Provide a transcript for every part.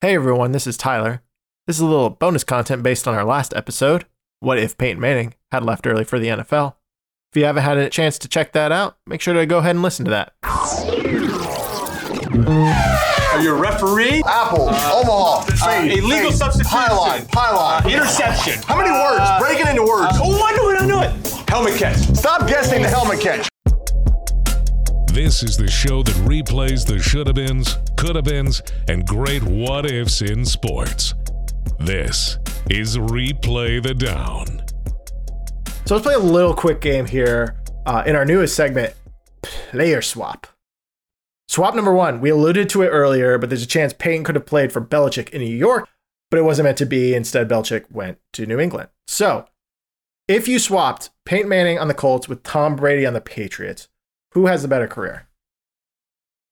Hey everyone, this is Tyler. This is a little bonus content based on our last episode. What if Peyton Manning had left early for the NFL? If you haven't had a chance to check that out, make sure to go ahead and listen to that. Are you a referee? Apple, uh, Omaha, uh, fade, illegal fade, substitution. Pylon, pylon. Uh, interception. How many words? Break it into words. Oh, I know it, I know it. Helmet catch. Stop guessing the helmet catch. This is the show that replays the shoulda beens, coulda beens, and great what ifs in sports. This is Replay the Down. So let's play a little quick game here uh, in our newest segment, Player Swap. Swap number one, we alluded to it earlier, but there's a chance Peyton could have played for Belichick in New York, but it wasn't meant to be. Instead, Belichick went to New England. So if you swapped Peyton Manning on the Colts with Tom Brady on the Patriots, who has the better career?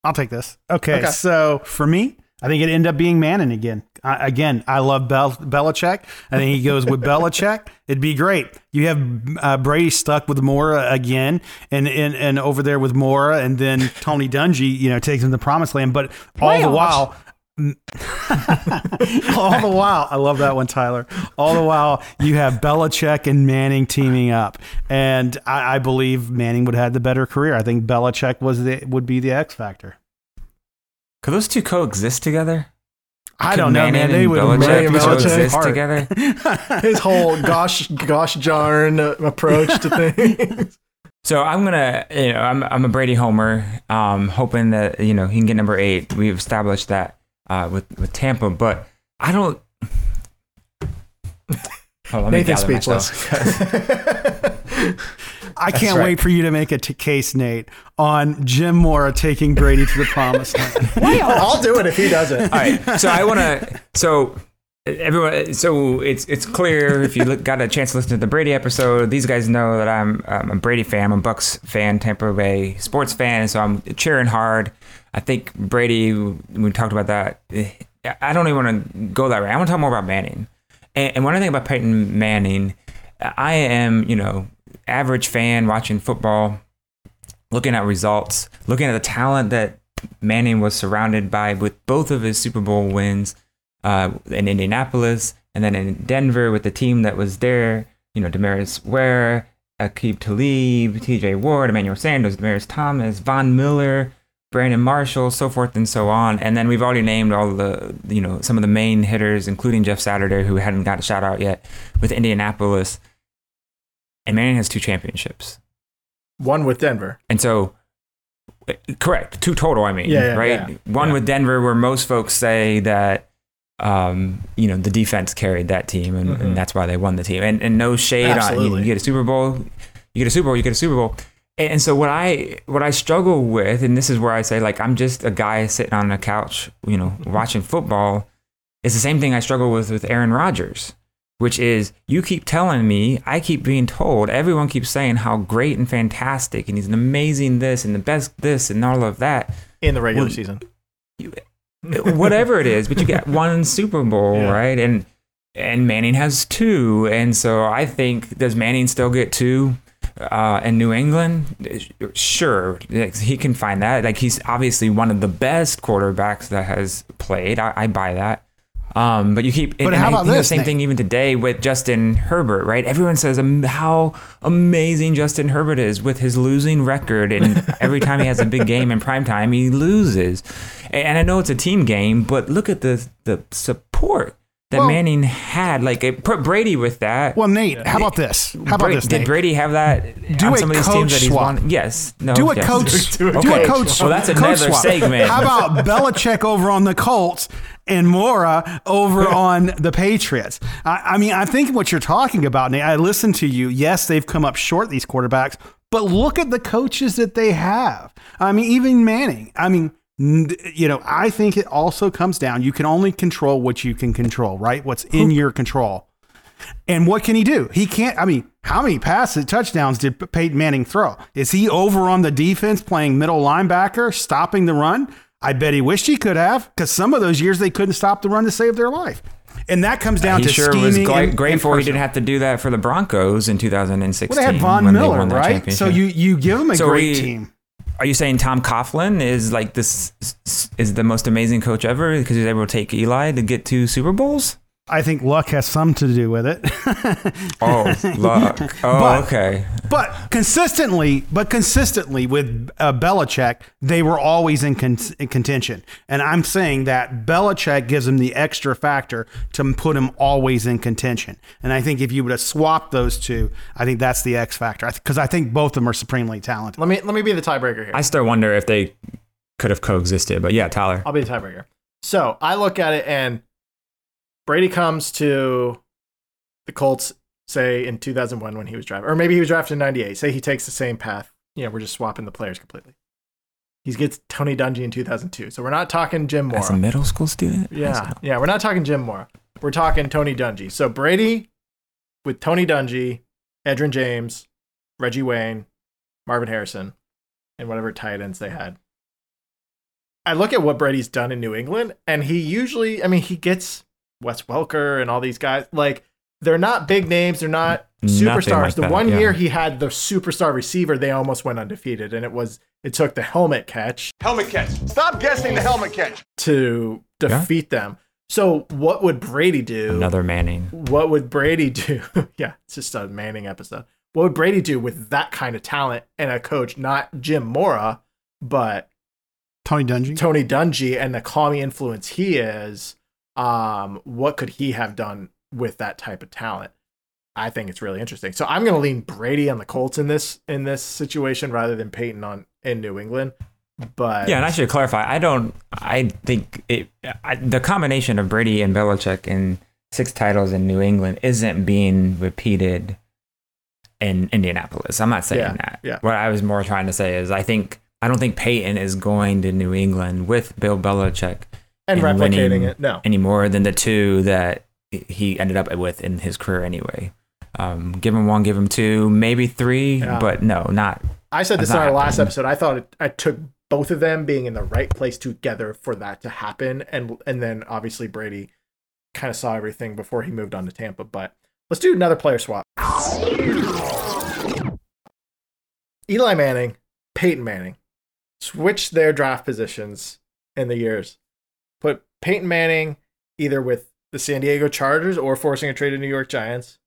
I'll take this. Okay, Okay. so for me, I think it ended up being Manning again. I, again, I love Bel- Belichick. I think he goes with Belichick. It'd be great. You have uh, Brady stuck with Mora again, and, and and over there with Mora, and then Tony Dungy, you know, takes him to the promised land. But all the while. all the while, I love that one, Tyler. All the while, you have Belichick and Manning teaming up, and I, I believe Manning would have had the better career. I think Belichick was the would be the X factor. Could those two coexist together? I Could don't know, man. They would Belichick Belichick coexist apart. together. His whole gosh, gosh darn approach to things. So I'm gonna, you know, I'm I'm a Brady homer, um, hoping that you know he can get number eight. We've established that uh, with with Tampa, but I don't. Hold on, let me Nathan's speechless. I can't right. wait for you to make a t- case, Nate, on Jim Mora taking Brady to the promised land. I'll do it if he does it. All right, so I want to. So everyone, uh, so it's it's clear if you look, got a chance to listen to the Brady episode. These guys know that I'm, um, I'm a Brady fan. I'm a Bucs fan, Tampa Bay sports fan, so I'm cheering hard. I think Brady. We talked about that. I don't even want to go that way. I want to talk more about Manning. And, and one thing about Peyton Manning, I am you know average fan watching football looking at results, looking at the talent that Manning was surrounded by with both of his Super Bowl wins uh, in Indianapolis and then in Denver with the team that was there, you know, DeMarcus Ware, Aqib Talib, TJ Ward, Emmanuel Sanders, Demaryius Thomas, Von Miller, Brandon Marshall, so forth and so on. And then we've already named all the, you know, some of the main hitters, including Jeff Saturday, who hadn't got a shout out yet with Indianapolis. And Manning has two championships. One with Denver. And so, correct, two total. I mean, Yeah, yeah, right? yeah. One Yeah. with Denver, where most folks say that, um, you know, the defense carried that team, and, Mhm. and that's why they won the team. And and no shade on you, you get a Super Bowl, you get a Super Bowl, you get a Super Bowl. And, and so what I what I struggle with, and this is where I say like I'm just a guy sitting on a couch, you know, watching football. It's the same thing I struggle with with Aaron Rodgers which is you keep telling me, I keep being told, everyone keeps saying how great and fantastic, and he's an amazing this and the best this and all of that. in the regular Well, season. Whatever it is, but you get one Super Bowl, Yeah. right? And and Manning has two, and so I think does Manning still get two? Uh, in New England, sure, he can find that. Like he's obviously one of the best quarterbacks that has played. I, I buy that. Um, but you keep. But and how I about think the this, same thing even today with Justin Herbert, right? Everyone says um, how amazing Justin Herbert is with his losing record, and every time he has a big game in prime time, he loses. And, and I know it's a team game, but look at the the support that Well- Manning had. Like it put Brady with that. Well, Nate, how about this? How about Bra- this, Did Brady have that Do on a some of these coach teams that he's swap. won? Yes. No. do a yes. coach. Do Okay. a coach. Well, that's coach another swap. segment. How about Belichick over on the Colts and Mora over on the Patriots? I, I mean, I think what you're talking about, Nate. I listened to you. Yes, they've come up short these quarterbacks, but look at the coaches that they have. I mean, even Manning. I mean. You know, I think it also comes down. You can only control what you can control, right? What's in your control. And what can he do? He can't. I mean, how many passes, touchdowns did Peyton Manning throw? Is he over on the defense playing middle linebacker, stopping the run? I bet he wished he could have, because some of those years they couldn't stop the run to save their life. And that comes down he to sure was gla- grateful and he didn't have to do that for the Broncos in 2016. Well, they had Von Miller, right? So you you give him a So great we- team. Are you saying Tom Coughlin is like this is the most amazing coach ever because he's able to take Eli to get to Super Bowls? I think luck has some to do with it. Oh, luck. Oh, But- okay. but consistently, but consistently with uh, Belichick, they were always in, con- in contention. And I'm saying that Belichick gives him the extra factor to put him always in contention. And I think if you would have swapped those two, I think that's the X factor. Because I think both of them are supremely talented. Let me let me be the tiebreaker here. I still wonder if they could have coexisted, but yeah, Tyler. I'll be the tiebreaker. So I look at it and Brady comes to the Colts, say in 2001 when he was drafted, or maybe he was drafted in 98. Say he takes the same path. You know, we're just swapping the players completely. He gets Tony Dungy in 2002. So we're not talking Jim As a middle school student? Yeah, yeah, we're not talking Jim Mora. We're talking Tony Dungy. So Brady with Tony Dungy, Edgerrin James, Reggie Wayne, Marvin Harrison, and whatever tight ends they had. I look at what Brady's done in New England, and he usually, I mean, he gets Wes Welker and all these guys. Like, they're not big names, they're not superstars. like the that, one yeah. year he had the superstar receiver, they almost went undefeated, and it was it took the helmet catch Helmet catch. Stop guessing the helmet catch. to defeat them. So, what would Brady do? Another Manning. what would Brady do? yeah, it's just a Manning episode. What would Brady do with that kind of talent and a coach, not Jim Mora, but Tony Dungy. Tony Dungy and the calming influence he is? Um, what could he have done with that type of talent? I think it's really interesting. So I'm going to lean Brady on the Colts in this in this situation rather than Peyton on in New England. But Yeah, and I should clarify. I don't. I think it. I, the combination of Brady and Belichick in six titles in New England isn't being repeated in Indianapolis. I'm not saying Yeah, that. yeah. What I was more trying to say is, I think I don't think Peyton is going to New England with Bill Belichick and replicating it, no. any more than the two that he ended up with in his career anyway. Um, give him one, give him two, maybe three, Yeah. but no, not I said this in our last happening. episode. I thought it, I took both of them being in the right place together for that to happen, and and then obviously Brady kind of saw everything before he moved on to Tampa. But let's do another player swap. Eli Manning, Peyton Manning, switch their draft positions in the years. Peyton Manning either with the San Diego Chargers or forcing a trade to New York Giants,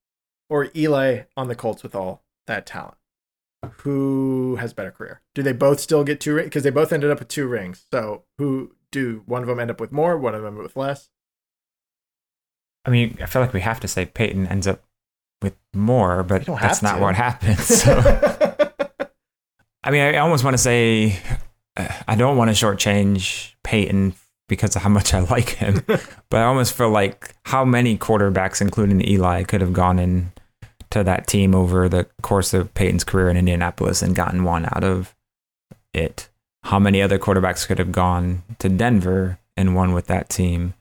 or Eli on the Colts with all that talent who has better career? Do they both still get two rings? Because they both ended up with two rings. So who do one of them end up with more, one of them with less? I mean, I feel like we have to say Peyton ends up with more, but that's not to. what happens. So, I mean, I almost want to say uh, I don't want to shortchange Peyton because of how much I like him, but I almost feel like how many quarterbacks, including Eli, could have gone in to that team over the course of Peyton's career in Indianapolis and gotten one out of it. How many other quarterbacks could have gone to Denver and won with that team?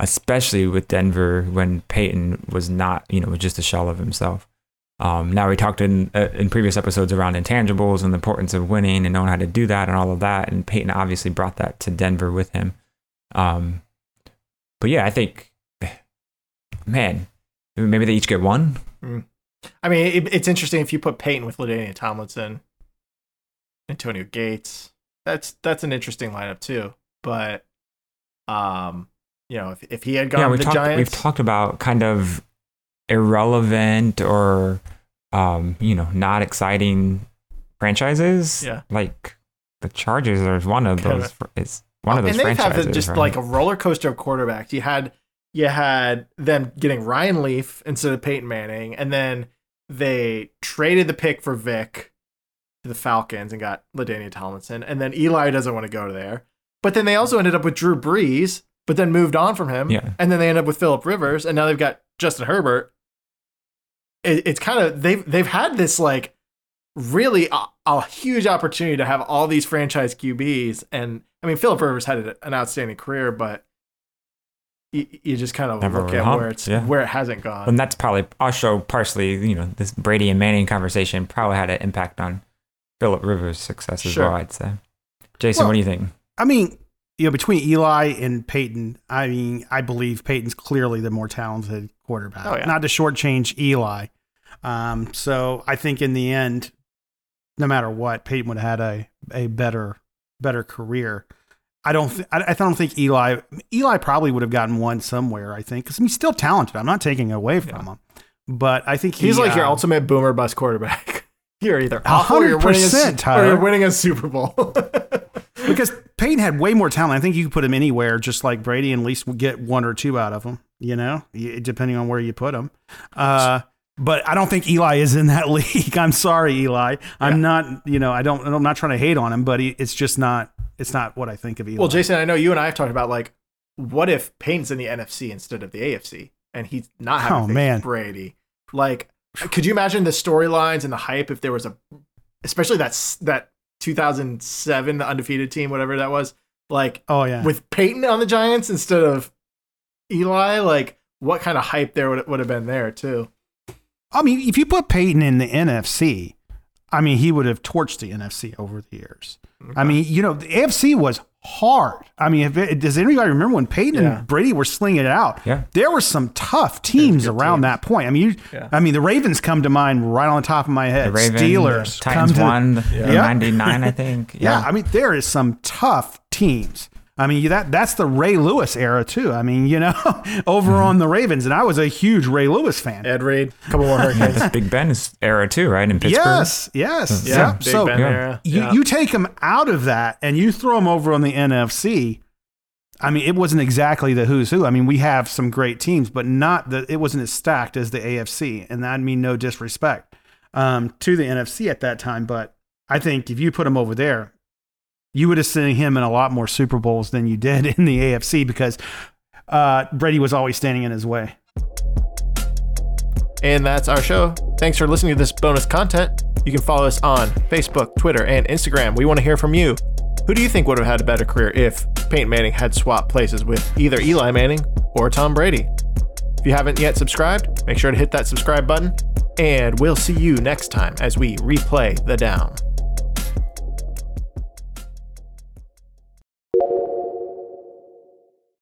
especially with Denver when Peyton was not, you know, was just a shell of himself. Um, now we talked in uh, in previous episodes around intangibles and the importance of winning and knowing how to do that and all of that. And Peyton obviously brought that to Denver with him. Um, but yeah, I think, man, maybe they each get one. I mean, it, it's interesting if you put Peyton with LaDainian Tomlinson, Antonio Gates. That's that's an interesting lineup too. But, um, you know, if, if he had gone yeah, to the talked Giants, we've talked about kind of irrelevant or um, you know not exciting franchises. Yeah. like the Chargers are one of those. It's one of those and they have franchises. just right? like a roller coaster of quarterbacks. You had you had them getting Ryan Leaf instead of Peyton Manning, and then they traded the pick for Vick to the Falcons and got LaDainian Tomlinson, and then Eli doesn't want to go there. But then they also ended up with Drew Brees, but then moved on from him, Yeah. and then they end up with Philip Rivers, and now they've got Justin Herbert. It, it's kind of they've they've had this like really a, a huge opportunity to have all these franchise QBs. And I mean, Philip Rivers had an outstanding career, but you, you just kind of Never look at humped, where it's yeah. where it hasn't gone. and that's probably also partially you know this Brady and Manning conversation probably had an impact on Philip Rivers' success as Sure. well. I'd say. Jason, Well- what do you think? I mean, you know, between Eli and Peyton, I mean, I believe Peyton's clearly the more talented quarterback. Oh, yeah. Not to shortchange Eli. Um, so I think in the end, no matter what, Peyton would have had a a better better career. I don't. Th- I, I don't think Eli. Eli probably would have gotten one somewhere. I think because he's still talented. I'm not taking away from him, but I think he, He's like your uh, ultimate boomer bust quarterback. You're either a, 100%, or you're winning a Super Bowl. because Peyton had way more talent. I think you could put him anywhere, just like Brady, and at least get one or two out of him. You know, depending on where you put him. Uh, but I don't think Eli is in that league. I'm sorry, Eli. I'm not. You know, I don't. I'm not trying to hate on him, but he, it's just not. It's not what I think of Eli. well, Jason, I know you and I have talked about like, what if Peyton's in the NFC instead of the AFC, and he's not oh, having Oh, man. Brady? Like, could you imagine the storylines and the hype if there was a, especially that that 2007 the undefeated team, whatever that was, like oh yeah. with Peyton on the Giants instead of Eli, like what kind of hype there would would have been there too? I mean, if you put Peyton in the NFC, I mean, he would have torched the NFC over the years. I mean, you know, the AFC was hard. I mean, if it, does anybody remember when Peyton Yeah. and Brady were slinging it out? Yeah. There were some tough teams around teams. that point. I mean, you, Yeah. I mean, the Ravens come to mind right on the top of my head. The Ravens, Steelers Titans come to, won Yeah. '99, I think. Yeah. I mean, there is some tough teams. I mean, that that's the Ray Lewis era too. I mean, you know, over Mm-hmm. on the Ravens, and I was a huge Ray Lewis fan. Ed Reed, a couple more Hurricanes. It's Big Ben's era too, right? In Pittsburgh. Yes, yes. yeah, Yeah. Big So Ben yeah. era. you, Yeah. you take him out of that and you throw him over on the NFC. I mean, it wasn't exactly the who's who. I mean, we have some great teams, but not that it wasn't as stacked as the AFC, and that mean no disrespect um, to the NFC at that time. But I think if you put him over there, you would have seen him in a lot more Super Bowls than you did in the AFC because uh, Brady was always standing in his way. And that's our show. Thanks for listening to this bonus content. You can follow us on Facebook, Twitter, and Instagram. We want to hear from you. Who do you think would have had a better career if Peyton Manning had swapped places with either Eli Manning or Tom Brady? If you haven't yet subscribed, make sure to hit that subscribe button. And we'll see you next time as we replay the down.